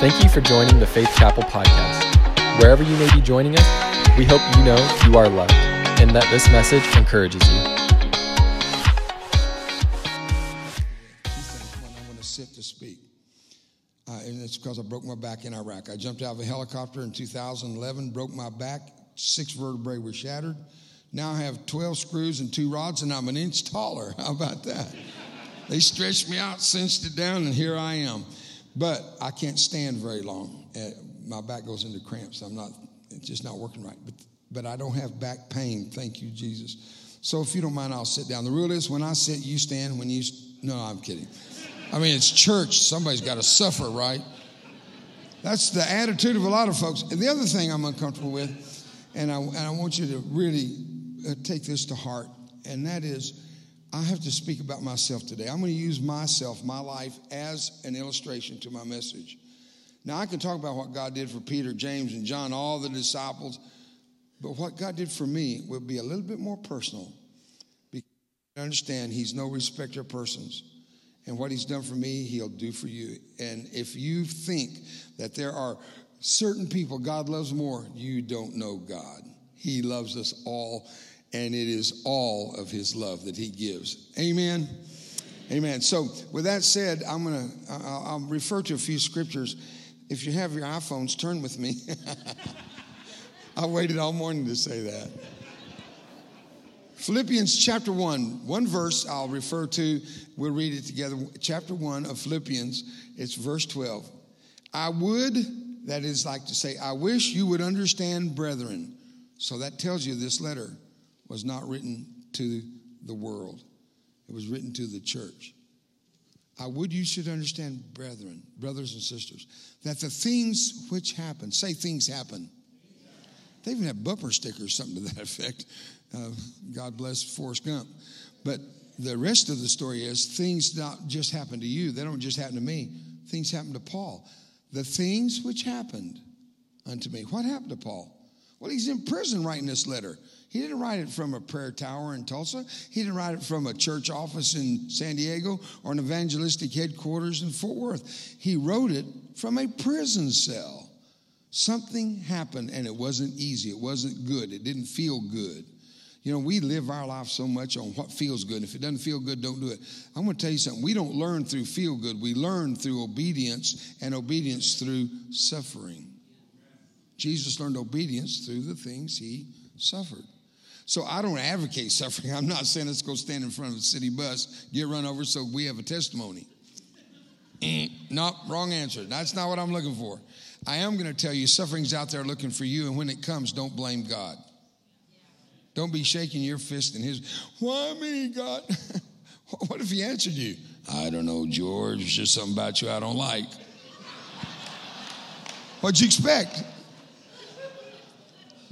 Thank you for joining the Faith Chapel podcast. Wherever you may be joining us, we hope you know you are loved and that this message encourages you. I want to sit to speak. Uh, and it's because I broke my back in Iraq. I jumped out of a helicopter in 2011, broke my back, six vertebrae were shattered. Now I have 12 screws and two rods, and I'm an inch taller. How about that? they stretched me out, cinched it down, and here I am. But I can't stand very long. Uh, my back goes into cramps. I'm not, it's just not working right. But, but I don't have back pain. Thank you, Jesus. So if you don't mind, I'll sit down. The rule is when I sit, you stand. When you, no, I'm kidding. I mean, it's church. Somebody's got to suffer, right? That's the attitude of a lot of folks. And The other thing I'm uncomfortable with, and I, and I want you to really uh, take this to heart, and that is I have to speak about myself today. I'm going to use myself, my life, as an illustration to my message. Now, I can talk about what God did for Peter, James, and John, all the disciples, but what God did for me will be a little bit more personal. Because I understand He's no respecter of persons. And what He's done for me, He'll do for you. And if you think that there are certain people God loves more, you don't know God. He loves us all, and it is all of His love that He gives. Amen. Amen. So, with that said, I'm going to I'll refer to a few scriptures. If you have your iPhones, turn with me. I waited all morning to say that. Philippians chapter 1, one verse I'll refer to, we'll read it together. Chapter 1 of Philippians, it's verse 12. I would, that is like to say, I wish you would understand, brethren. So that tells you this letter was not written to the world, it was written to the church. I would you should understand, brethren, brothers and sisters, that the things which happen, say things happen. They even have bumper stickers, something to that effect. Uh, God bless Forrest Gump. But the rest of the story is things not just happen to you, they don't just happen to me. Things happen to Paul. The things which happened unto me. What happened to Paul? Well, he's in prison writing this letter. He didn't write it from a prayer tower in Tulsa. He didn't write it from a church office in San Diego or an evangelistic headquarters in Fort Worth. He wrote it from a prison cell. Something happened and it wasn't easy. It wasn't good. It didn't feel good. You know, we live our life so much on what feels good. If it doesn't feel good, don't do it. I'm going to tell you something. We don't learn through feel good. We learn through obedience and obedience through suffering. Jesus learned obedience through the things he suffered. So I don't advocate suffering. I'm not saying let's go stand in front of a city bus, get run over so we have a testimony. Eh, no, wrong answer. That's not what I'm looking for. I am going to tell you suffering's out there looking for you, and when it comes, don't blame God. Don't be shaking your fist in his, why me, God? what if he answered you? I don't know, George. there's just something about you I don't like. What'd you expect?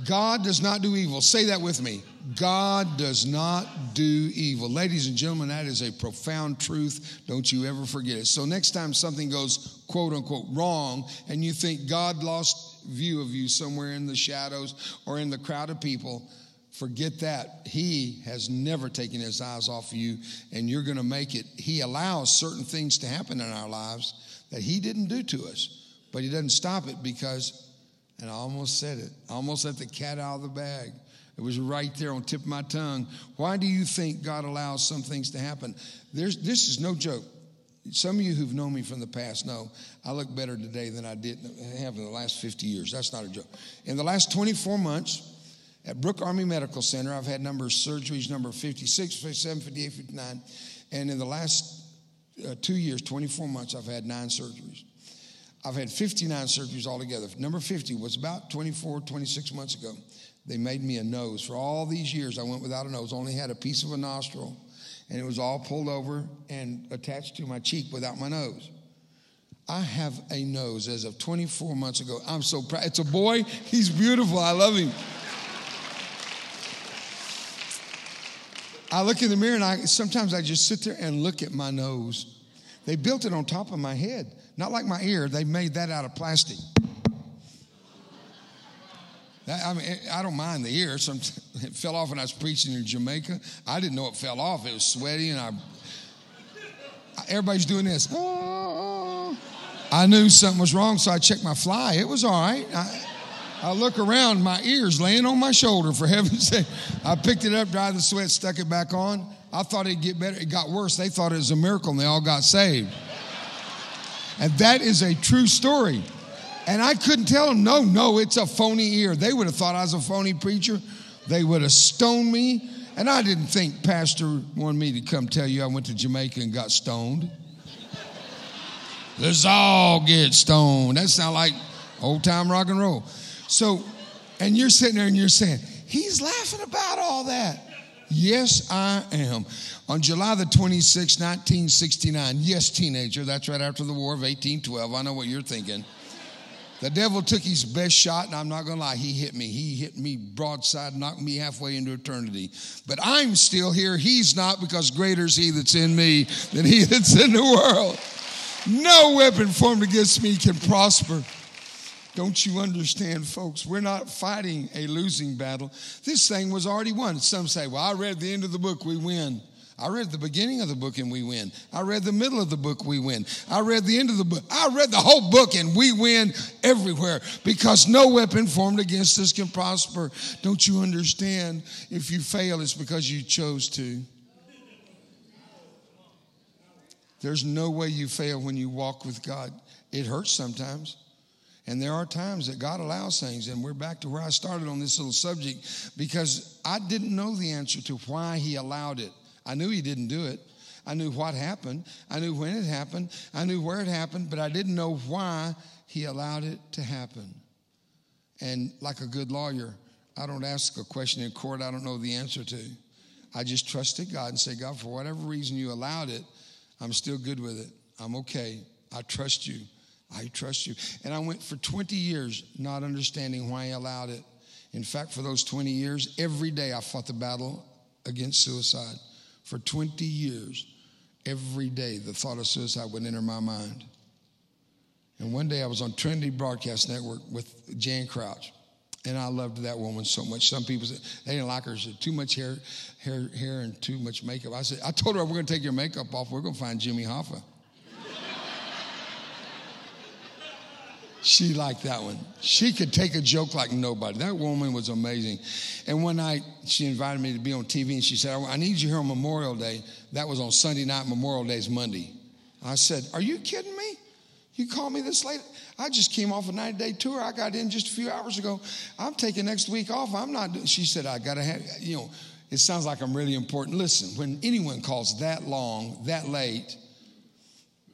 God does not do evil. Say that with me. God does not do evil. Ladies and gentlemen, that is a profound truth. Don't you ever forget it. So, next time something goes quote unquote wrong and you think God lost view of you somewhere in the shadows or in the crowd of people, forget that. He has never taken his eyes off of you and you're going to make it. He allows certain things to happen in our lives that he didn't do to us, but he doesn't stop it because and I almost said it. I almost let the cat out of the bag. It was right there on the tip of my tongue. Why do you think God allows some things to happen? There's, this is no joke. Some of you who've known me from the past know I look better today than I did have in the last 50 years. That's not a joke. In the last 24 months at Brooke Army Medical Center, I've had number of surgeries, number 56, 57, 58, 59. And in the last uh, two years, 24 months, I've had nine surgeries. I've had 59 surgeries altogether. Number 50 was about 24, 26 months ago. They made me a nose. For all these years, I went without a nose, only had a piece of a nostril, and it was all pulled over and attached to my cheek without my nose. I have a nose as of 24 months ago. I'm so proud. It's a boy. He's beautiful. I love him. I look in the mirror and I sometimes I just sit there and look at my nose. They built it on top of my head. Not like my ear, they made that out of plastic. I mean, I don't mind the ear. Some, it fell off when I was preaching in Jamaica. I didn't know it fell off. It was sweaty, and I. Everybody's doing this. Oh, I knew something was wrong, so I checked my fly. It was all right. I, I look around, my ears laying on my shoulder, for heaven's sake. I picked it up, dried the sweat, stuck it back on. I thought it'd get better. It got worse. They thought it was a miracle and they all got saved. And that is a true story. And I couldn't tell them, no, no, it's a phony ear. They would have thought I was a phony preacher. They would have stoned me. And I didn't think Pastor wanted me to come tell you I went to Jamaica and got stoned. Let's all get stoned. That sounds like old time rock and roll. So, and you're sitting there and you're saying, he's laughing about all that. Yes, I am. On July the 26th, 1969, yes, teenager, that's right after the War of 1812. I know what you're thinking. The devil took his best shot, and I'm not going to lie, he hit me. He hit me broadside, knocked me halfway into eternity. But I'm still here. He's not, because greater is he that's in me than he that's in the world. No weapon formed against me can prosper. Don't you understand, folks? We're not fighting a losing battle. This thing was already won. Some say, well, I read the end of the book, we win. I read the beginning of the book and we win. I read the middle of the book, we win. I read the end of the book. I read the whole book and we win everywhere because no weapon formed against us can prosper. Don't you understand? If you fail, it's because you chose to. There's no way you fail when you walk with God. It hurts sometimes. And there are times that God allows things. And we're back to where I started on this little subject because I didn't know the answer to why He allowed it. I knew he didn't do it. I knew what happened. I knew when it happened. I knew where it happened, but I didn't know why he allowed it to happen. And like a good lawyer, I don't ask a question in court I don't know the answer to. I just trusted God and say, God, for whatever reason you allowed it, I'm still good with it. I'm okay. I trust you. I trust you. And I went for 20 years not understanding why he allowed it. In fact, for those 20 years, every day I fought the battle against suicide. For 20 years, every day the thought of suicide would enter my mind. And one day I was on Trinity Broadcast Network with Jan Crouch. And I loved that woman so much. Some people said they didn't like her. Said too much hair, hair, hair, and too much makeup. I said, I told her we're going to take your makeup off. We're going to find Jimmy Hoffa. She liked that one. She could take a joke like nobody. That woman was amazing. And one night, she invited me to be on TV and she said, I need you here on Memorial Day. That was on Sunday night. Memorial Day is Monday. I said, Are you kidding me? You called me this late? I just came off a 90 day tour. I got in just a few hours ago. I'm taking next week off. I'm not. She said, I got to have, you know, it sounds like I'm really important. Listen, when anyone calls that long, that late,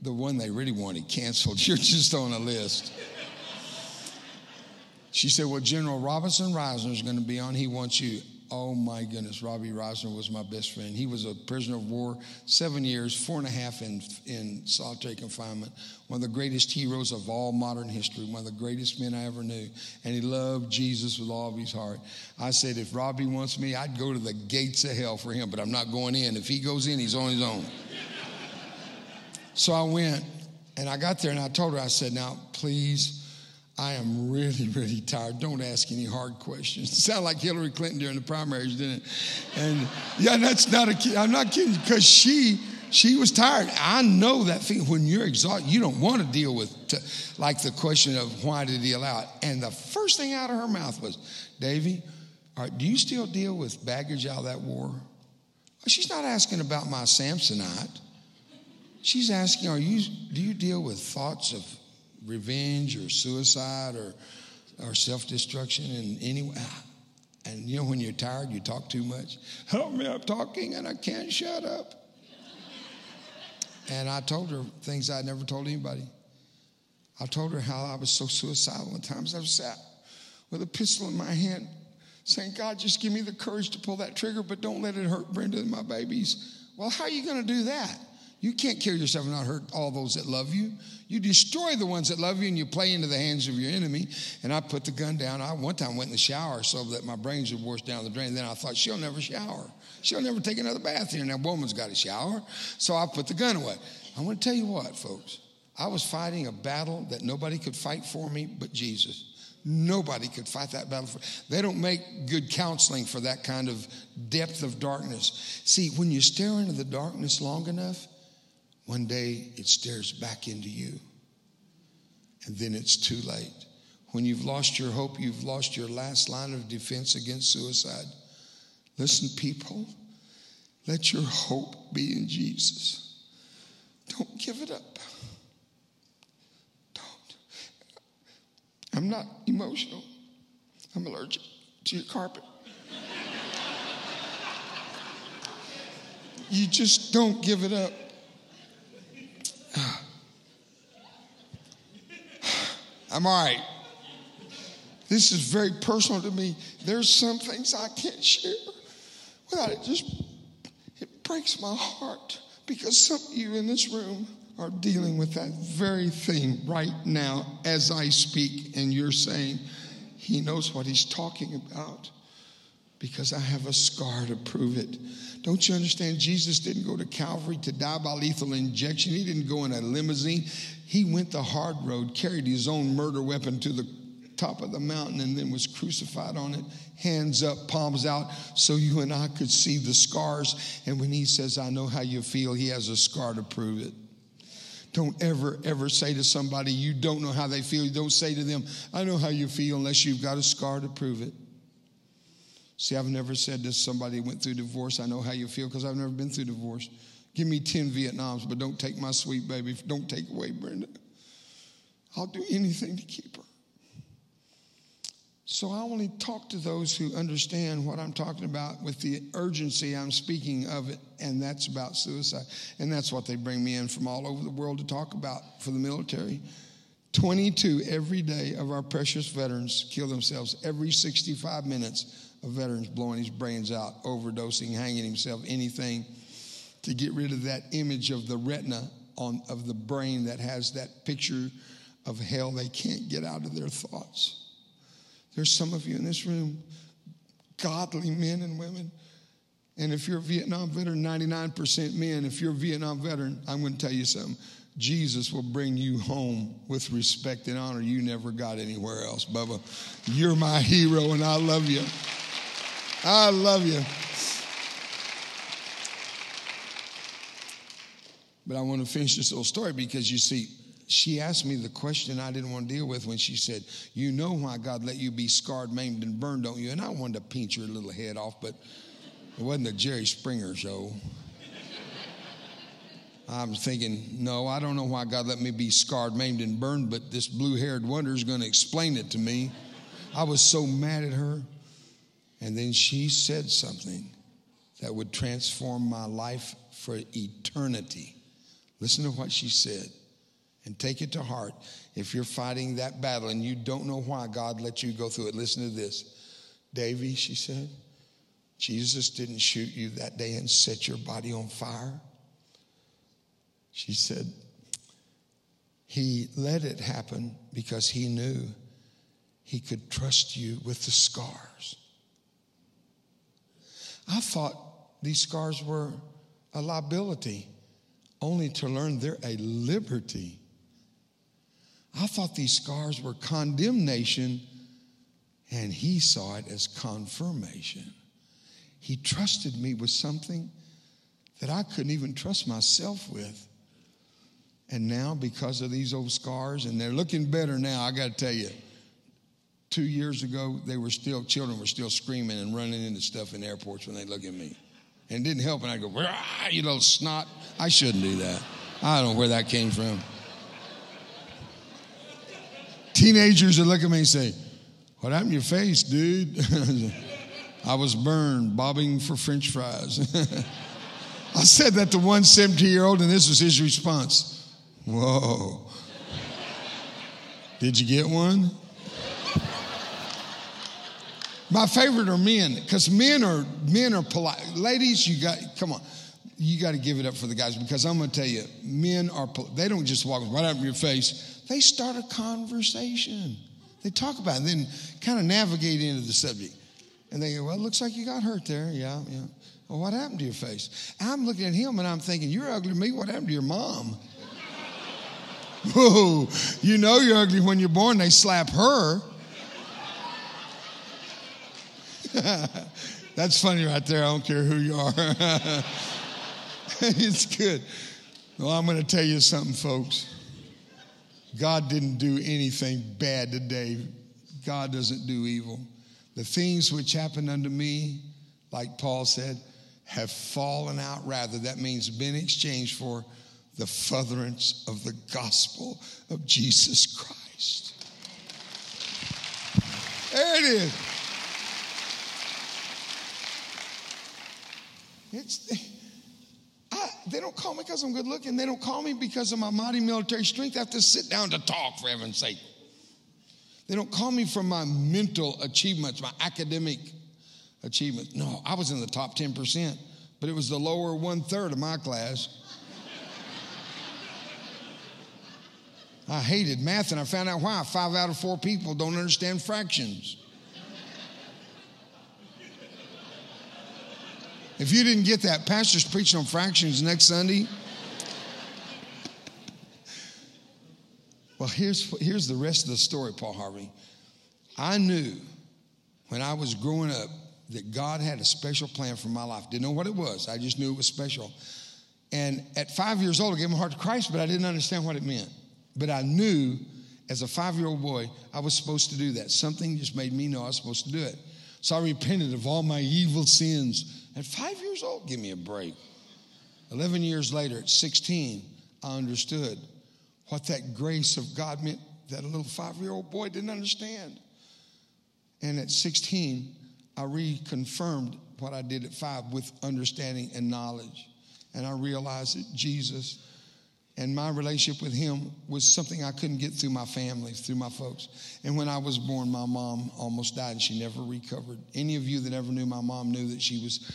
the one they really wanted canceled, you're just on a list. She said, Well, General Robinson Risner is going to be on. He wants you. Oh my goodness, Robbie Risner was my best friend. He was a prisoner of war, seven years, four and a half in, in solitary confinement. One of the greatest heroes of all modern history, one of the greatest men I ever knew. And he loved Jesus with all of his heart. I said, if Robbie wants me, I'd go to the gates of hell for him, but I'm not going in. If he goes in, he's on his own. so I went and I got there and I told her, I said, now please I am really, really tired. Don't ask any hard questions. It sounded like Hillary Clinton during the primaries, didn't it? And yeah, that's not a. I'm not kidding because she she was tired. I know that feeling when you're exhausted. You don't want to deal with to, like the question of why did he allow it. And the first thing out of her mouth was, Davy, do you still deal with baggage out of that war? She's not asking about my Samsonite. She's asking, are you do you deal with thoughts of revenge or suicide or, or self destruction in any way. And you know, when you're tired, you talk too much. Help me, I'm talking and I can't shut up. and I told her things I'd never told anybody. I told her how I was so suicidal at times. I was sat with a pistol in my hand saying, God, just give me the courage to pull that trigger, but don't let it hurt Brenda and my babies. Well, how are you going to do that? You can't kill yourself and not hurt all those that love you. You destroy the ones that love you and you play into the hands of your enemy. And I put the gun down. I one time went in the shower so that my brains would wash down the drain. Then I thought, she'll never shower. She'll never take another bath here. And that woman's got a shower. So I put the gun away. I want to tell you what, folks. I was fighting a battle that nobody could fight for me but Jesus. Nobody could fight that battle. For, they don't make good counseling for that kind of depth of darkness. See, when you stare into the darkness long enough, one day it stares back into you. and then it's too late. When you've lost your hope, you've lost your last line of defense against suicide. Listen, people, let your hope be in Jesus. Don't give it up. Don't. I'm not emotional, I'm allergic to your carpet. you just don't give it up. I'm all right. This is very personal to me. There's some things I can't share without it just it breaks my heart because some of you in this room are dealing with that very thing right now as I speak, and you're saying, He knows what He's talking about because I have a scar to prove it. Don't you understand? Jesus didn't go to Calvary to die by lethal injection. He didn't go in a limousine. He went the hard road, carried his own murder weapon to the top of the mountain, and then was crucified on it, hands up, palms out, so you and I could see the scars. And when he says, I know how you feel, he has a scar to prove it. Don't ever, ever say to somebody you don't know how they feel. Don't say to them, I know how you feel, unless you've got a scar to prove it. See, I've never said to somebody went through divorce, I know how you feel because I've never been through divorce. Give me 10 Vietnams, but don't take my sweet baby. Don't take away Brenda. I'll do anything to keep her. So I only talk to those who understand what I'm talking about with the urgency I'm speaking of it, and that's about suicide. And that's what they bring me in from all over the world to talk about for the military. 22 every day of our precious veterans kill themselves every 65 minutes a veteran's blowing his brains out, overdosing, hanging himself, anything to get rid of that image of the retina on, of the brain that has that picture of hell they can't get out of their thoughts. There's some of you in this room, godly men and women. And if you're a Vietnam veteran, 99% men, if you're a Vietnam veteran, I'm going to tell you something. Jesus will bring you home with respect and honor you never got anywhere else, Bubba. You're my hero, and I love you. I love you. But I want to finish this little story because you see, she asked me the question I didn't want to deal with when she said, You know why God let you be scarred, maimed, and burned, don't you? And I wanted to pinch her little head off, but it wasn't a Jerry Springer show. I'm thinking, no, I don't know why God let me be scarred, maimed, and burned, but this blue haired wonder is going to explain it to me. I was so mad at her. And then she said something that would transform my life for eternity. Listen to what she said and take it to heart. If you're fighting that battle and you don't know why God let you go through it, listen to this. Davy, she said, Jesus didn't shoot you that day and set your body on fire. She said, He let it happen because He knew He could trust you with the scars. I thought these scars were a liability, only to learn they're a liberty. I thought these scars were condemnation, and he saw it as confirmation. He trusted me with something that I couldn't even trust myself with. And now, because of these old scars, and they're looking better now, I got to tell you, two years ago, they were still, children were still screaming and running into stuff in airports when they look at me. And it didn't help. And I go, you little snot. I shouldn't do that. I don't know where that came from. Teenagers would look at me and say, What happened to your face, dude? I was burned, bobbing for french fries. I said that to one 17 year old, and this was his response Whoa. Did you get one? My favorite are men because men are men are polite. Ladies, you got come on, you got to give it up for the guys because I'm going to tell you, men are they don't just walk right up in your face. They start a conversation. They talk about it and then kind of navigate into the subject. And they go, well, it looks like you got hurt there. Yeah, yeah. Well, what happened to your face? I'm looking at him and I'm thinking, you're ugly to me. What happened to your mom? Whoa, you know you're ugly when you're born. They slap her. That's funny right there. I don't care who you are. it's good. Well, I'm going to tell you something, folks. God didn't do anything bad today. God doesn't do evil. The things which happened unto me, like Paul said, have fallen out rather. That means been exchanged for the furtherance of the gospel of Jesus Christ. There it is. I, they don't call me because I'm good looking. They don't call me because of my mighty military strength. I have to sit down to talk, for heaven's sake. They don't call me for my mental achievements, my academic achievements. No, I was in the top 10%, but it was the lower one third of my class. I hated math, and I found out why. Five out of four people don't understand fractions. If you didn't get that, pastor's preaching on fractions next Sunday. Well, here's, here's the rest of the story, Paul Harvey. I knew when I was growing up that God had a special plan for my life. Didn't know what it was, I just knew it was special. And at five years old, I gave my heart to Christ, but I didn't understand what it meant. But I knew as a five year old boy, I was supposed to do that. Something just made me know I was supposed to do it. So I repented of all my evil sins. At five years old, give me a break. 11 years later, at 16, I understood what that grace of God meant that a little five year old boy didn't understand. And at 16, I reconfirmed what I did at five with understanding and knowledge. And I realized that Jesus and my relationship with him was something I couldn't get through my family, through my folks. And when I was born, my mom almost died and she never recovered. Any of you that ever knew my mom knew that she was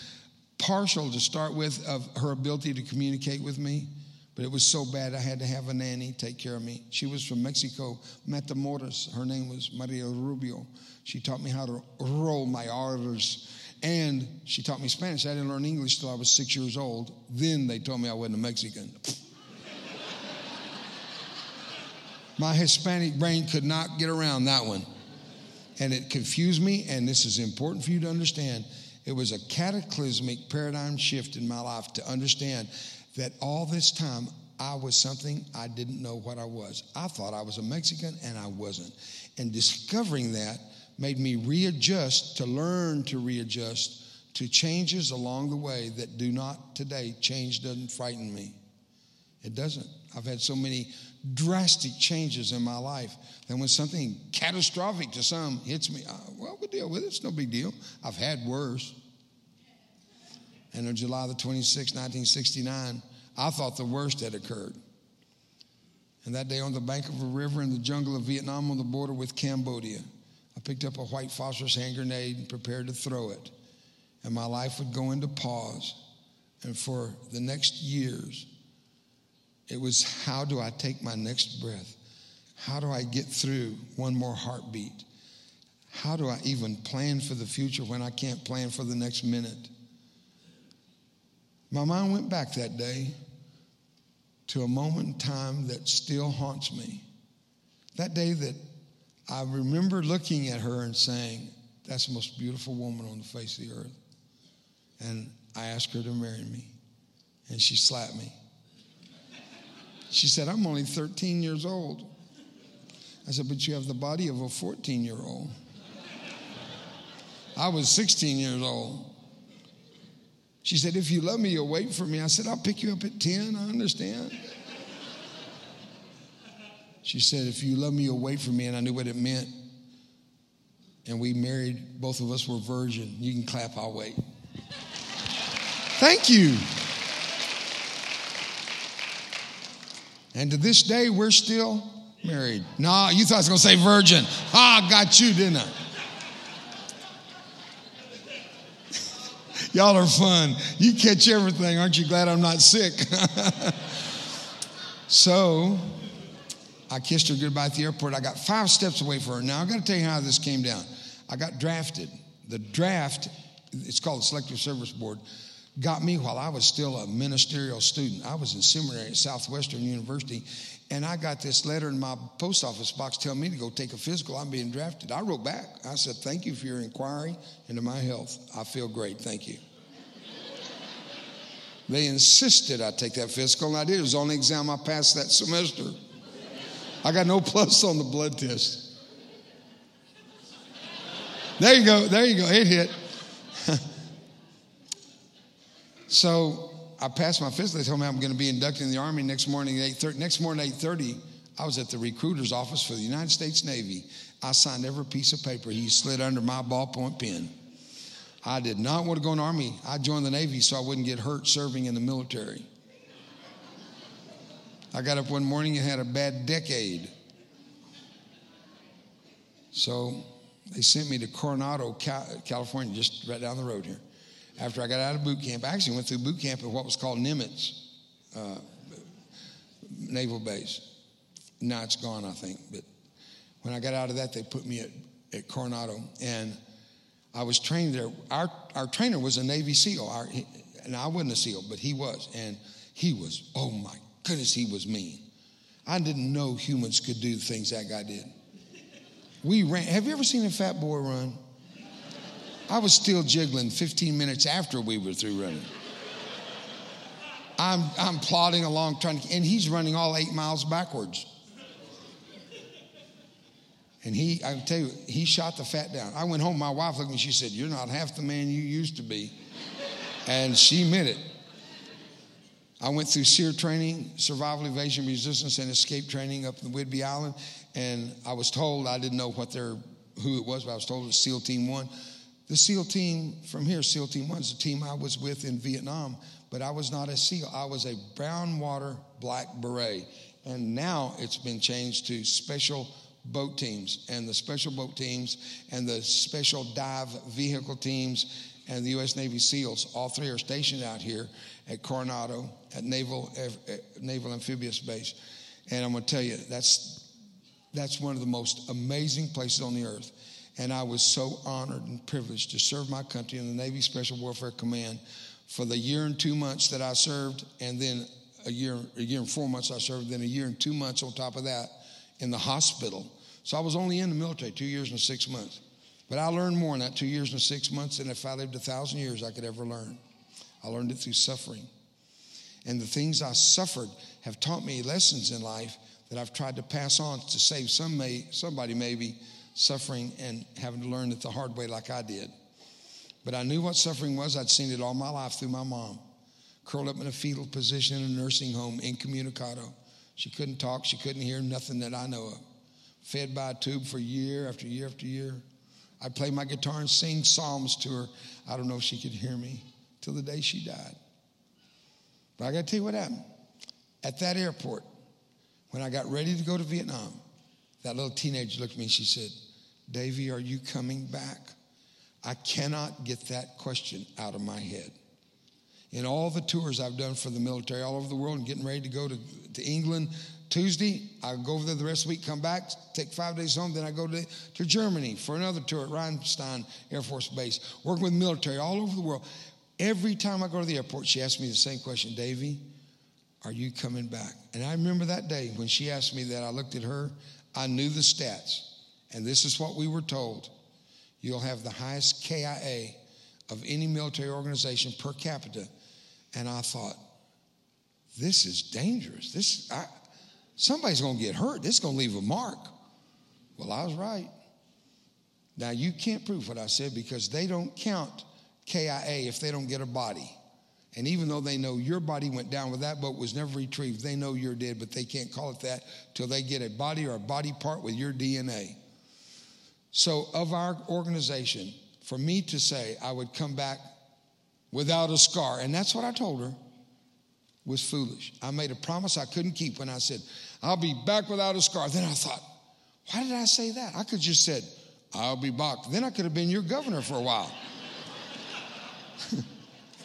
partial to start with of her ability to communicate with me. But it was so bad, I had to have a nanny take care of me. She was from Mexico, Matamoros. Her name was Maria Rubio. She taught me how to roll my R's. And she taught me Spanish. I didn't learn English till I was six years old. Then they told me I wasn't a Mexican. My Hispanic brain could not get around that one. And it confused me, and this is important for you to understand. It was a cataclysmic paradigm shift in my life to understand that all this time I was something I didn't know what I was. I thought I was a Mexican and I wasn't. And discovering that made me readjust to learn to readjust to changes along the way that do not today. Change doesn't frighten me. It doesn't. I've had so many drastic changes in my life that when something catastrophic to some hits me, uh, well, we deal with it. It's no big deal. I've had worse. And on July the 26th, 1969, I thought the worst had occurred. And that day on the bank of a river in the jungle of Vietnam on the border with Cambodia, I picked up a white phosphorus hand grenade and prepared to throw it. And my life would go into pause. And for the next years, it was how do I take my next breath? How do I get through one more heartbeat? How do I even plan for the future when I can't plan for the next minute? My mind went back that day to a moment in time that still haunts me. That day that I remember looking at her and saying, That's the most beautiful woman on the face of the earth. And I asked her to marry me. And she slapped me. She said, I'm only 13 years old. I said, But you have the body of a 14 year old. I was 16 years old. She said, If you love me, you'll wait for me. I said, I'll pick you up at 10. I understand. She said, If you love me, you'll wait for me. And I knew what it meant. And we married, both of us were virgin. You can clap, I'll wait. Thank you. And to this day, we're still married. No, you thought I was going to say virgin. Ah, got you, didn't I? Y'all are fun. You catch everything. Aren't you glad I'm not sick? so I kissed her goodbye at the airport. I got five steps away from her. Now I got to tell you how this came down. I got drafted. The draft, it's called the Selective Service Board, got me while I was still a ministerial student. I was in seminary at Southwestern University, and I got this letter in my post office box telling me to go take a physical. I'm being drafted. I wrote back. I said, Thank you for your inquiry into my health. I feel great. Thank you. they insisted I take that physical, and I did. It was the only exam I passed that semester. I got no plus on the blood test. There you go. There you go. It hit. So I passed my physical. They told me I'm going to be inducted in the Army next morning at 8.30. Next morning at 8.30, I was at the recruiter's office for the United States Navy. I signed every piece of paper he slid under my ballpoint pen. I did not want to go in the Army. I joined the Navy so I wouldn't get hurt serving in the military. I got up one morning and had a bad decade. So they sent me to Coronado, California, just right down the road here. After I got out of boot camp, I actually went through boot camp at what was called Nimitz uh, Naval Base. Now it's gone, I think. But when I got out of that, they put me at, at Coronado. And I was trained there. Our, our trainer was a Navy SEAL. Our, and I wasn't a SEAL, but he was. And he was, oh my goodness, he was mean. I didn't know humans could do the things that guy did. We ran. Have you ever seen a fat boy run? I was still jiggling 15 minutes after we were through running. I'm, I'm plodding along trying to, and he's running all eight miles backwards. And he, I tell you, he shot the fat down. I went home, my wife looked at me, she said, You're not half the man you used to be. And she meant it. I went through SERE training, survival, evasion, resistance, and escape training up in Whidbey Island. And I was told, I didn't know what their, who it was, but I was told it was SEAL Team One. The SEAL team from here, SEAL Team One, is the team I was with in Vietnam, but I was not a SEAL. I was a brown water black beret. And now it's been changed to special boat teams and the special boat teams and the special dive vehicle teams and the U.S. Navy SEALs. All three are stationed out here at Coronado at Naval Naval Amphibious Base. And I'm going to tell you, that's that's one of the most amazing places on the earth. And I was so honored and privileged to serve my country in the Navy Special Warfare Command for the year and two months that I served, and then a year, a year and four months I served, then a year and two months on top of that in the hospital so I was only in the military two years and six months. But I learned more in that two years and six months than if I lived a thousand years I could ever learn. I learned it through suffering. And the things I suffered have taught me lessons in life that I've tried to pass on to save some may, somebody maybe suffering and having to learn it the hard way like I did. But I knew what suffering was. I'd seen it all my life through my mom. Curled up in a fetal position in a nursing home incommunicado. She couldn't talk, she couldn't hear nothing that I know of fed by a tube for year after year after year. I'd play my guitar and sing psalms to her. I don't know if she could hear me till the day she died. But I got to tell you what happened. At that airport, when I got ready to go to Vietnam, that little teenager looked at me and she said, Davy, are you coming back? I cannot get that question out of my head. In all the tours I've done for the military all over the world and getting ready to go to, to England, Tuesday, I go over there the rest of the week, come back, take five days home. Then I go to, to Germany for another tour at Ramstein Air Force Base, working with military all over the world. Every time I go to the airport, she asks me the same question Davy, are you coming back? And I remember that day when she asked me that, I looked at her, I knew the stats. And this is what we were told you'll have the highest KIA of any military organization per capita. And I thought, this is dangerous. This, I, somebody's going to get hurt. This is going to leave a mark. Well, I was right. Now, you can't prove what I said because they don't count KIA if they don't get a body. And even though they know your body went down with that boat was never retrieved, they know you're dead, but they can't call it that till they get a body or a body part with your DNA. So, of our organization, for me to say I would come back without a scar, and that's what I told her, was foolish. I made a promise I couldn't keep when I said, I'll be back without a scar. Then I thought, why did I say that? I could just said, I'll be back. Then I could have been your governor for a while.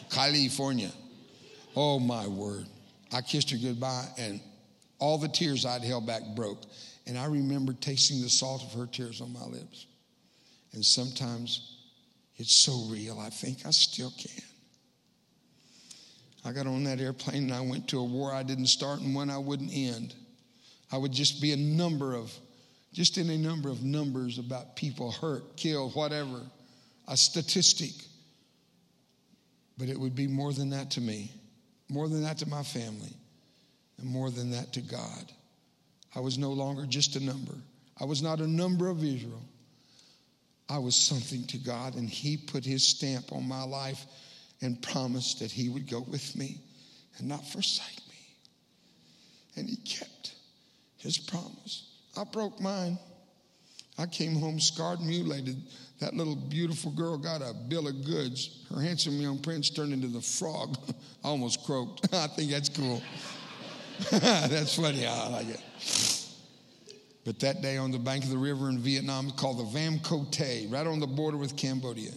California. Oh my word. I kissed her goodbye and all the tears I'd held back broke. And I remember tasting the salt of her tears on my lips. And sometimes it's so real, I think I still can. I got on that airplane and I went to a war I didn't start and one I wouldn't end. I would just be a number of, just in a number of numbers about people hurt, killed, whatever, a statistic. But it would be more than that to me, more than that to my family, and more than that to God. I was no longer just a number. I was not a number of Israel. I was something to God, and He put His stamp on my life and promised that He would go with me and not forsake me. And He kept His promise. I broke mine. I came home scarred mutilated. That little beautiful girl got a bill of goods. Her handsome young prince turned into the frog. I almost croaked. I think that's cool. that's funny. I like it. But that day on the bank of the river in Vietnam, called the Vam Cote, right on the border with Cambodia.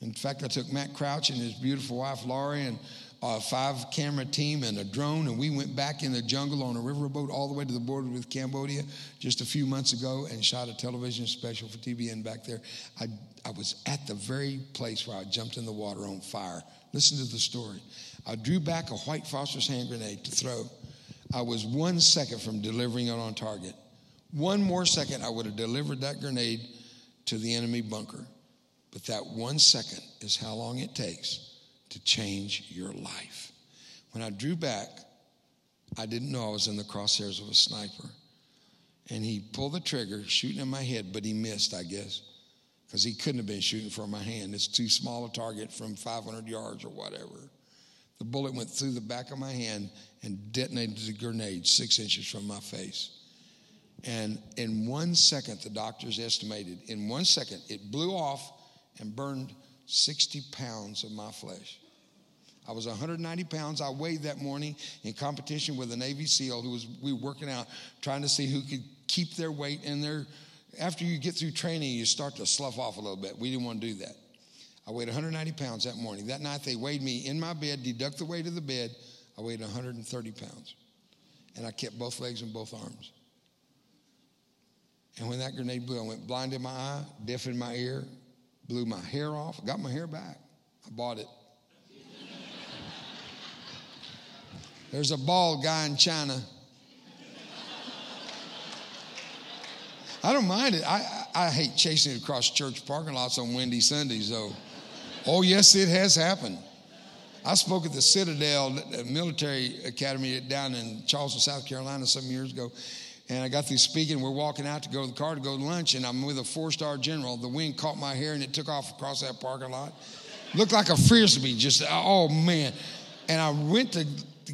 In fact, I took Matt Crouch and his beautiful wife Laurie and a five camera team and a drone, and we went back in the jungle on a riverboat all the way to the border with Cambodia just a few months ago and shot a television special for TBN back there. I, I was at the very place where I jumped in the water on fire. Listen to the story. I drew back a white phosphorus hand grenade to throw. I was one second from delivering it on target. One more second, I would have delivered that grenade to the enemy bunker. But that one second is how long it takes to change your life. When I drew back, I didn't know I was in the crosshairs of a sniper. And he pulled the trigger, shooting in my head, but he missed, I guess, because he couldn't have been shooting from my hand. It's too small a target from 500 yards or whatever. The bullet went through the back of my hand and detonated the grenade six inches from my face. And in one second, the doctors estimated, in one second, it blew off and burned 60 pounds of my flesh. I was 190 pounds. I weighed that morning in competition with a Navy SEAL who was we were working out, trying to see who could keep their weight and their. After you get through training, you start to slough off a little bit. We didn't want to do that. I weighed 190 pounds that morning. That night they weighed me in my bed, deduct the weight of the bed. I weighed 130 pounds, and I kept both legs and both arms. And when that grenade blew, I went blind in my eye, deaf in my ear, blew my hair off, got my hair back. I bought it. There's a bald guy in China. I don't mind it. I, I, hate chasing it across church parking lots on windy Sundays, though. Oh, yes, it has happened. I spoke at the Citadel Military Academy down in Charleston, South Carolina, some years ago. And I got through speaking. We're walking out to go to the car to go to lunch, and I'm with a four star general. The wind caught my hair and it took off across that parking lot. Looked like a frisbee, just, oh man. And I went to,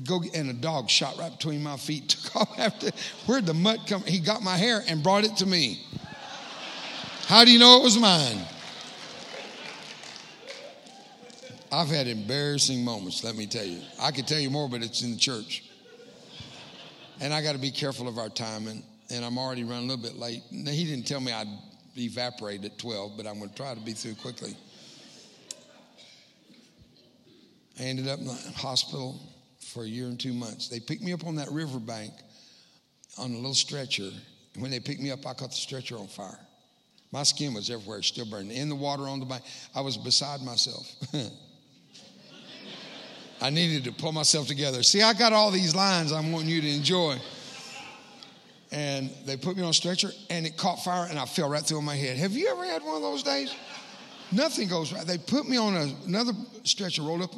go, and a dog shot right between my feet, took off after. Where'd the mutt come? He got my hair and brought it to me. How do you know it was mine? I've had embarrassing moments, let me tell you. I could tell you more, but it's in the church. And I got to be careful of our timing. And I'm already running a little bit late. He didn't tell me I'd evaporate at 12, but I'm going to try to be through quickly. I ended up in the hospital for a year and two months. They picked me up on that riverbank on a little stretcher. And when they picked me up, I caught the stretcher on fire. My skin was everywhere, still burning. In the water on the bank, I was beside myself. I needed to pull myself together. See, I got all these lines I'm wanting you to enjoy. And they put me on a stretcher and it caught fire and I fell right through my head. Have you ever had one of those days? Nothing goes right. They put me on a, another stretcher rolled up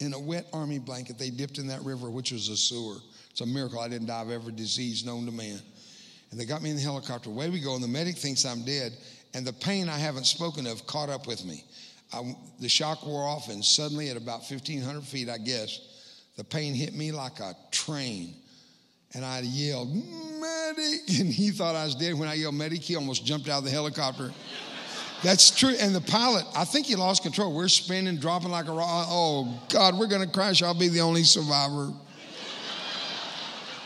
in a wet army blanket. They dipped in that river, which was a sewer. It's a miracle I didn't die of every disease known to man. And they got me in the helicopter. Away we go, and the medic thinks I'm dead. And the pain I haven't spoken of caught up with me. I, the shock wore off, and suddenly, at about 1,500 feet, I guess, the pain hit me like a train. And I yelled, Medic! And he thought I was dead. When I yelled medic, he almost jumped out of the helicopter. That's true. And the pilot, I think he lost control. We're spinning, dropping like a rock. Oh, God, we're going to crash. I'll be the only survivor.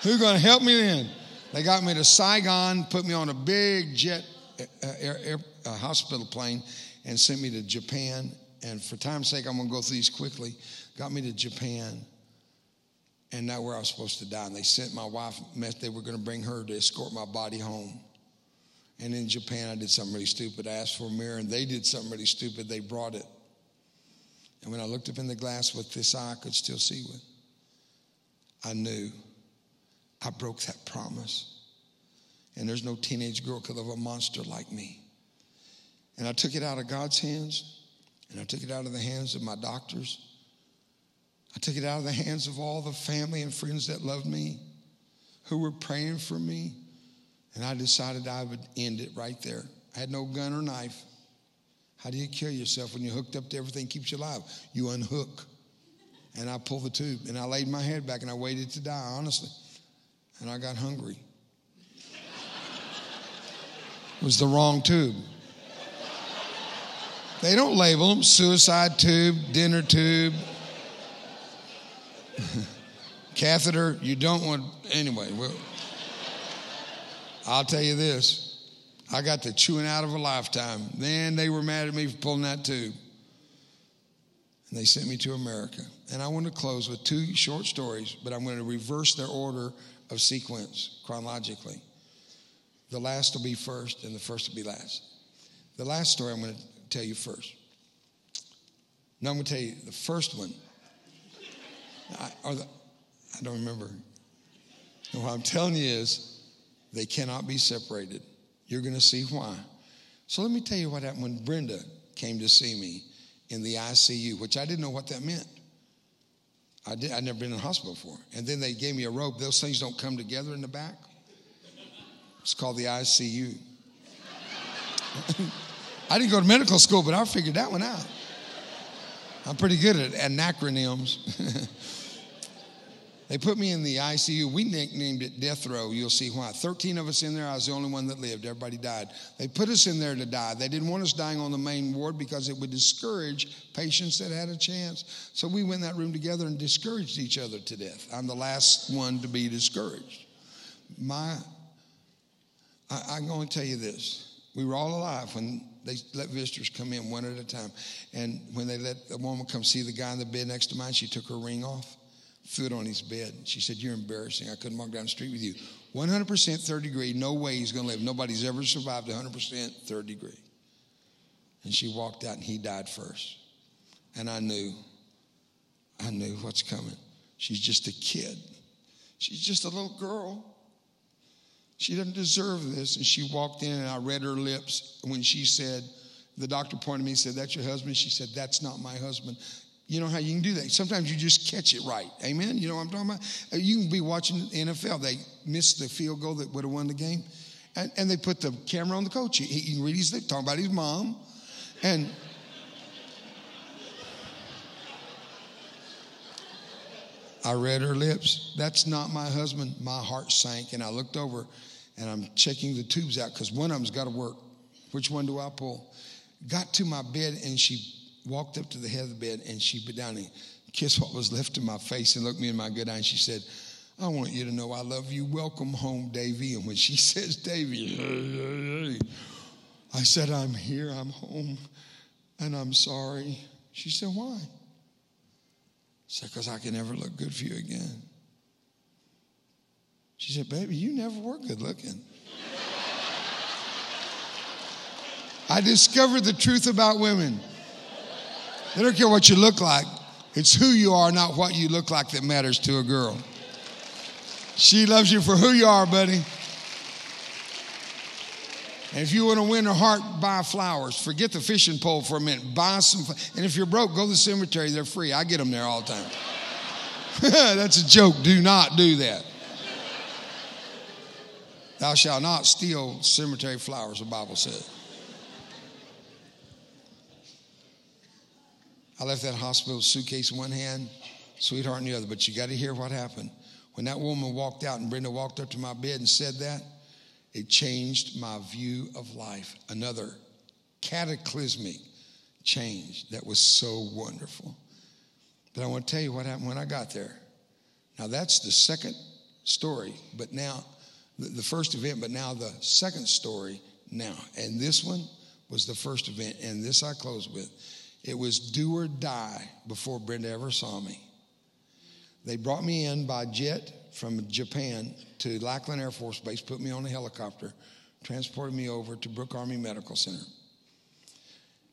Who's going to help me then? They got me to Saigon, put me on a big jet uh, air, air, uh, hospital plane, and sent me to Japan. And for time's sake, I'm going to go through these quickly. Got me to Japan, and not where I was supposed to die. And they sent my wife, they were going to bring her to escort my body home. And in Japan, I did something really stupid. I asked for a mirror, and they did something really stupid. They brought it. And when I looked up in the glass with this eye I could still see with, I knew I broke that promise. And there's no teenage girl could love a monster like me. And I took it out of God's hands, and I took it out of the hands of my doctors. I took it out of the hands of all the family and friends that loved me. who were praying for me. And I decided I would end it right there. I had no gun or knife. How do you kill yourself when you're hooked up to everything keeps you alive? You unhook. And I pulled the tube and I laid my head back and I waited to die, honestly. And I got hungry. it was the wrong tube. They don't label them suicide tube, dinner tube, catheter. You don't want, anyway. Well, I'll tell you this I got the chewing out of a lifetime. Then they were mad at me for pulling that tube. And they sent me to America. And I want to close with two short stories, but I'm going to reverse their order of sequence chronologically. The last will be first, and the first will be last. The last story I'm going to tell you first. Now I'm going to tell you the first one. I, or the, I don't remember. And what I'm telling you is they cannot be separated. You're going to see why. So let me tell you what happened when Brenda came to see me in the ICU, which I didn't know what that meant. I did, I'd never been in a hospital before. And then they gave me a rope. Those things don't come together in the back. It's called the ICU. I didn't go to medical school, but I figured that one out. I'm pretty good at anacronyms. They put me in the ICU. We nicknamed it death row. You'll see why. 13 of us in there. I was the only one that lived. Everybody died. They put us in there to die. They didn't want us dying on the main ward because it would discourage patients that had a chance. So we went in that room together and discouraged each other to death. I'm the last one to be discouraged. My, I, I'm going to tell you this. We were all alive when they let visitors come in one at a time. And when they let a woman come see the guy in the bed next to mine, she took her ring off threw it on his bed. She said, You're embarrassing. I couldn't walk down the street with you. 100% third degree, no way he's going to live. Nobody's ever survived 100% third degree. And she walked out and he died first. And I knew, I knew what's coming. She's just a kid. She's just a little girl. She doesn't deserve this. And she walked in and I read her lips when she said, the doctor pointed me and said, That's your husband? She said, That's not my husband. You know how you can do that. Sometimes you just catch it right. Amen. You know what I'm talking about? Uh, you can be watching the NFL. They missed the field goal that would have won the game. And, and they put the camera on the coach. He, he can read his lips, talking about his mom. And I read her lips. That's not my husband. My heart sank. And I looked over and I'm checking the tubes out because one of them's got to work. Which one do I pull? Got to my bed and she walked up to the head of the bed and she put down and kissed what was left of my face and looked me in my good eye and she said, I want you to know I love you. Welcome home, Davy. And when she says Davy, I said, I'm here, I'm home, and I'm sorry. She said, Why? Said, Because I can never look good for you again. She said, Baby, you never were good looking. I discovered the truth about women. They don't care what you look like. It's who you are, not what you look like, that matters to a girl. She loves you for who you are, buddy. And if you want to win her heart, buy flowers. Forget the fishing pole for a minute. Buy some. And if you're broke, go to the cemetery. They're free. I get them there all the time. That's a joke. Do not do that. Thou shalt not steal cemetery flowers, the Bible says. I left that hospital suitcase in one hand, sweetheart in the other. But you got to hear what happened. When that woman walked out and Brenda walked up to my bed and said that, it changed my view of life. Another cataclysmic change that was so wonderful. But I want to tell you what happened when I got there. Now, that's the second story, but now, the first event, but now the second story now. And this one was the first event, and this I close with. It was do or die before Brenda ever saw me. They brought me in by jet from Japan to Lackland Air Force Base, put me on a helicopter, transported me over to Brooke Army Medical Center.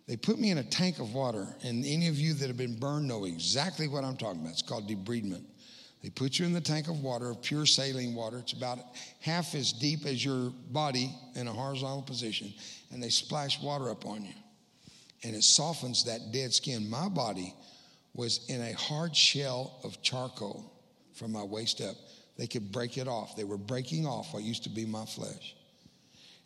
They put me in a tank of water, and any of you that have been burned know exactly what I'm talking about. It's called debridement. They put you in the tank of water, of pure saline water. It's about half as deep as your body in a horizontal position, and they splash water up on you and it softens that dead skin. My body was in a hard shell of charcoal from my waist up. they could break it off. They were breaking off what used to be my flesh.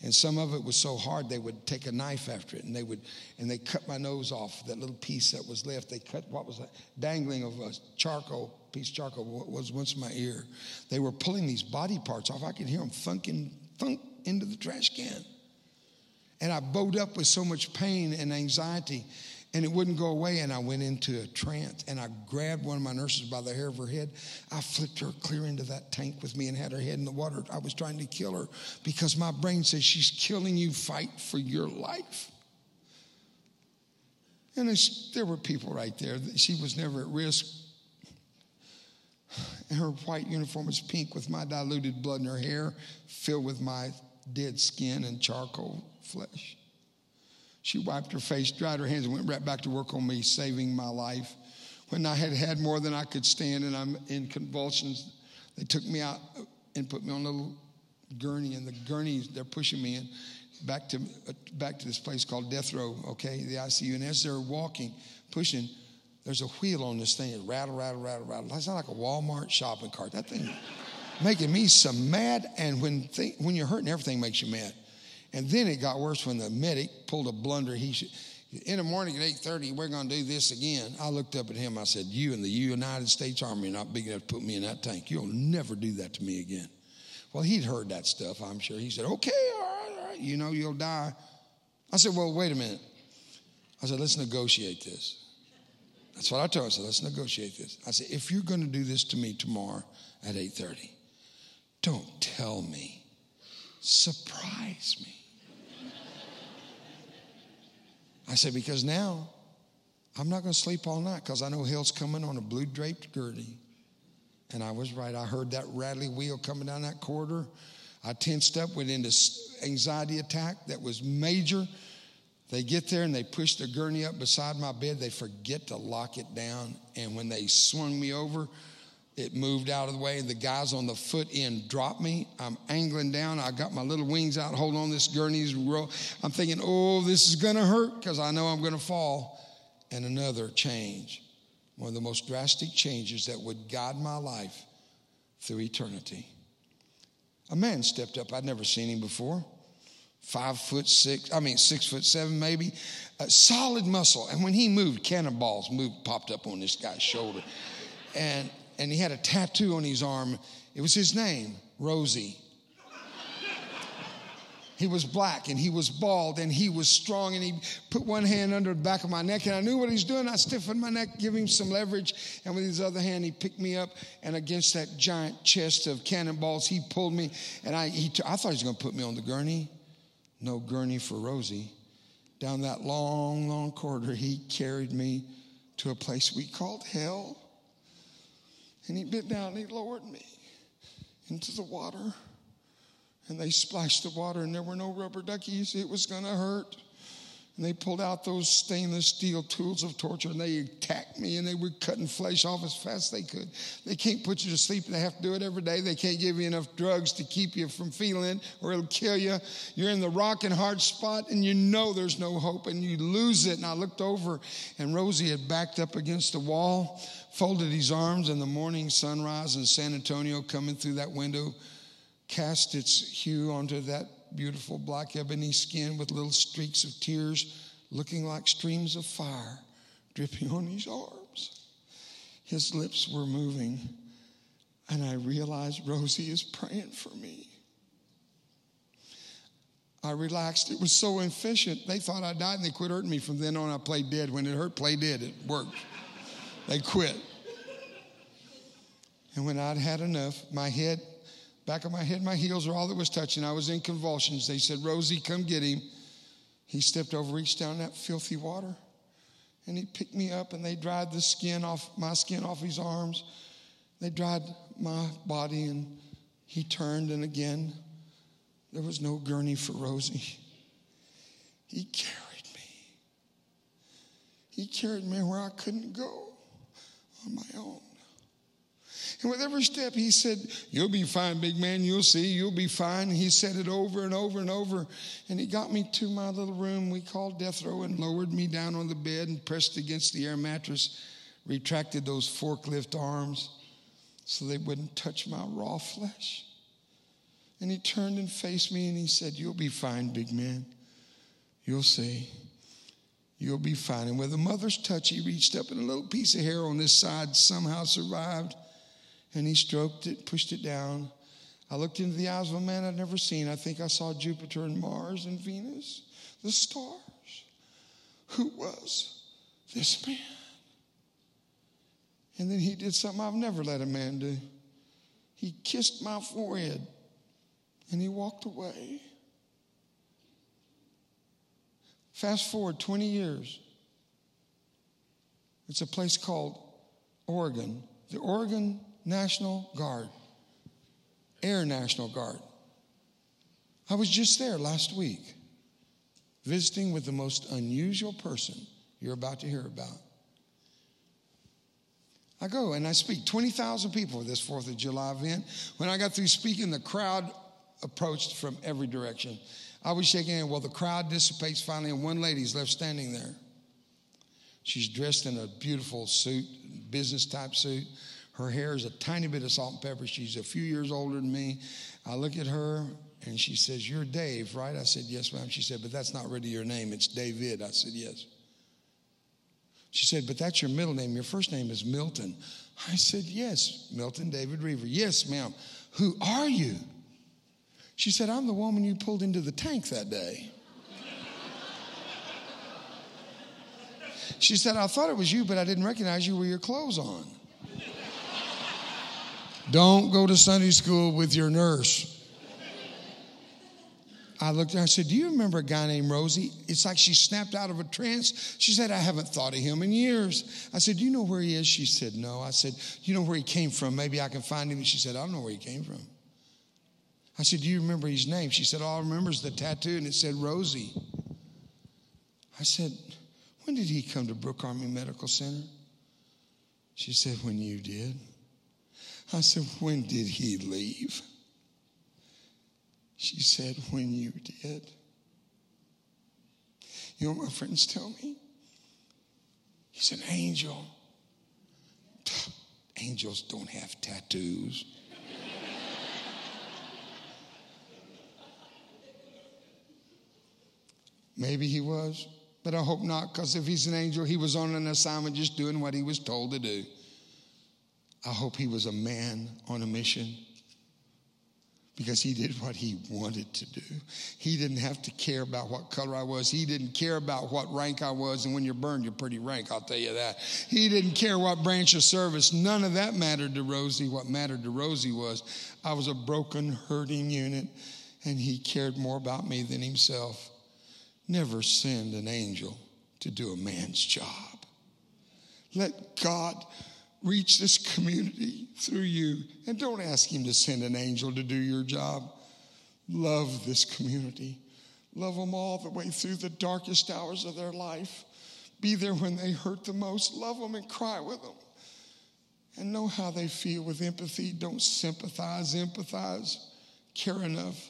And some of it was so hard they would take a knife after it and they would and they cut my nose off, that little piece that was left. They cut what was that? Dangling of a charcoal, piece of charcoal was once my ear. They were pulling these body parts off. I could hear them thunking, thunk into the trash can. And I bowed up with so much pain and anxiety and it wouldn't go away. And I went into a trance and I grabbed one of my nurses by the hair of her head. I flipped her clear into that tank with me and had her head in the water. I was trying to kill her because my brain says she's killing you. Fight for your life. And there were people right there. She was never at risk. And her white uniform was pink with my diluted blood in her hair, filled with my dead skin and charcoal flesh. She wiped her face, dried her hands, and went right back to work on me, saving my life. When I had had more than I could stand and I'm in convulsions, they took me out and put me on a little gurney, and the gurneys they're pushing me in back to, back to this place called Death Row, okay, the ICU. And as they're walking, pushing, there's a wheel on this thing. It rattle, rattle, rattle, rattle. That's not like a Walmart shopping cart. That thing making me so mad. And when, th- when you're hurting, everything makes you mad. And then it got worse when the medic pulled a blunder. He should, in the morning at 8.30, we're going to do this again. I looked up at him. I said, you and the United States Army are not big enough to put me in that tank. You'll never do that to me again. Well, he'd heard that stuff, I'm sure. He said, okay, all right, all right. You know, you'll die. I said, well, wait a minute. I said, let's negotiate this. That's what I told him. I said, let's negotiate this. I said, if you're going to do this to me tomorrow at 8.30, don't tell me. Surprise me. I said, because now I'm not going to sleep all night because I know hell's coming on a blue draped gurney. And I was right. I heard that rattly wheel coming down that corridor. I tensed up, went into anxiety attack that was major. They get there and they push the gurney up beside my bed. They forget to lock it down. And when they swung me over, it moved out of the way. The guys on the foot end dropped me. I'm angling down. I got my little wings out, holding on this gurney's row. I'm thinking, oh, this is going to hurt because I know I'm going to fall. And another change, one of the most drastic changes that would guide my life through eternity. A man stepped up. I'd never seen him before. Five foot six, I mean, six foot seven, maybe. A solid muscle. And when he moved, cannonballs moved, popped up on this guy's shoulder. And and he had a tattoo on his arm. It was his name, Rosie. He was black and he was bald and he was strong and he put one hand under the back of my neck and I knew what he was doing. I stiffened my neck, give him some leverage, and with his other hand he picked me up and against that giant chest of cannonballs he pulled me and I, he, I thought he was going to put me on the gurney. No gurney for Rosie. Down that long, long corridor, he carried me to a place we called hell. And he bent down and he lowered me into the water. And they splashed the water, and there were no rubber duckies. It was going to hurt. And they pulled out those stainless steel tools of torture and they attacked me and they were cutting flesh off as fast as they could. They can't put you to sleep. And they have to do it every day. They can't give you enough drugs to keep you from feeling or it'll kill you. You're in the rock and hard spot and you know there's no hope and you lose it. And I looked over and Rosie had backed up against the wall, folded his arms, and the morning sunrise in San Antonio coming through that window cast its hue onto that beautiful black ebony skin with little streaks of tears looking like streams of fire dripping on his arms. His lips were moving, and I realized Rosie is praying for me. I relaxed. It was so efficient. They thought I died and they quit hurting me. From then on, I played dead. When it hurt, play dead. It worked. they quit. And when I'd had enough, my head Back of my head, my heels are all that was touching. I was in convulsions. They said, Rosie, come get him. He stepped over, reached down that filthy water, and he picked me up and they dried the skin off my skin off his arms. They dried my body and he turned and again there was no gurney for Rosie. He carried me. He carried me where I couldn't go on my own. And with every step, he said, You'll be fine, big man. You'll see. You'll be fine. He said it over and over and over. And he got me to my little room we called death row and lowered me down on the bed and pressed against the air mattress, retracted those forklift arms. so they wouldn't touch my raw flesh. And he turned and faced me and he said, You'll be fine, big man. You'll see. You'll be fine. And with a mother's touch, he reached up and a little piece of hair on this side somehow survived. And he stroked it, pushed it down. I looked into the eyes of a man I'd never seen. I think I saw Jupiter and Mars and Venus, the stars. Who was this man? And then he did something I've never let a man do. He kissed my forehead and he walked away. Fast forward 20 years. It's a place called Oregon, the Oregon National Guard, Air National Guard. I was just there last week visiting with the most unusual person you're about to hear about. I go and I speak 20,000 people this 4th of July event. When I got through speaking, the crowd approached from every direction. I was shaking hands. Well, the crowd dissipates finally, and one lady's left standing there. She's dressed in a beautiful suit, business type suit. Her hair is a tiny bit of salt and pepper. She's a few years older than me. I look at her and she says, You're Dave, right? I said, Yes, ma'am. She said, But that's not really your name. It's David. I said, Yes. She said, But that's your middle name. Your first name is Milton. I said, Yes, Milton David Roever. Yes, ma'am. Who are you? She said, I'm the woman you pulled into the tank that day. She said, I thought it was you, but I didn't recognize you with your clothes on. Don't go to Sunday school with your nurse. I looked at her, I said, Do you remember a guy named Rosie? It's like she snapped out of a trance. She said, I haven't thought of him in years. I said, Do you know where he is? She said, No. I said, you know where he came from? Maybe I can find him. She said, I don't know where he came from. I said, Do you remember his name? She said, All I remember is the tattoo, and it said Rosie. I said, When did he come to Brooke Army Medical Center? She said, When you did. I said, When did he leave? She said, When you did. You know what my friends tell me? He's an angel. Angels don't have tattoos. Maybe he was, but I hope not, because if he's an angel, he was on an assignment just doing what he was told to do. I hope he was a man on a mission because he did what he wanted to do. He didn't have to care about what color I was. He didn't care about what rank I was. And when you're burned, you're pretty rank, I'll tell you that. He didn't care what branch of service. None of that mattered to Rosie. What mattered to Rosie was I was a broken, hurting unit, and he cared more about me than himself. Never send an angel to do a man's job. Let God reach this community through you. And don't ask Him to send an angel to do your job. Love this community. Love them all the way through the darkest hours of their life. Be there when they hurt the most. Love them and cry with them. And know how they feel with empathy. Don't sympathize, empathize. Care enough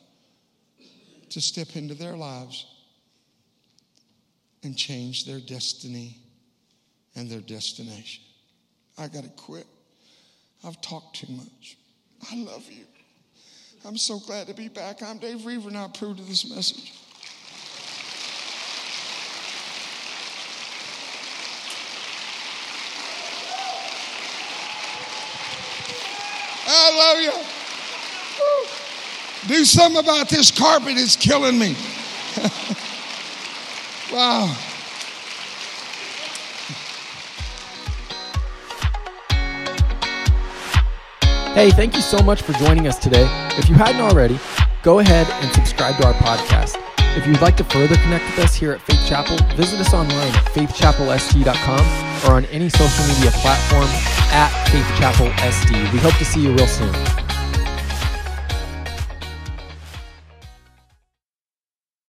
to step into their lives and change their destiny and their destination. I got to quit. I've talked too much. I love you. I'm so glad to be back. I'm Dave Roever, and I approve of this message. I love you. Do something about this carpet, it's killing me. wow. Hey, thank you so much for joining us today. If you hadn't already, go ahead and subscribe to our podcast. If you'd like to further connect with us here at Faith Chapel, visit us online at faithchapelst.com or on any social media platform at Faith Chapel SD. We hope to see you real soon.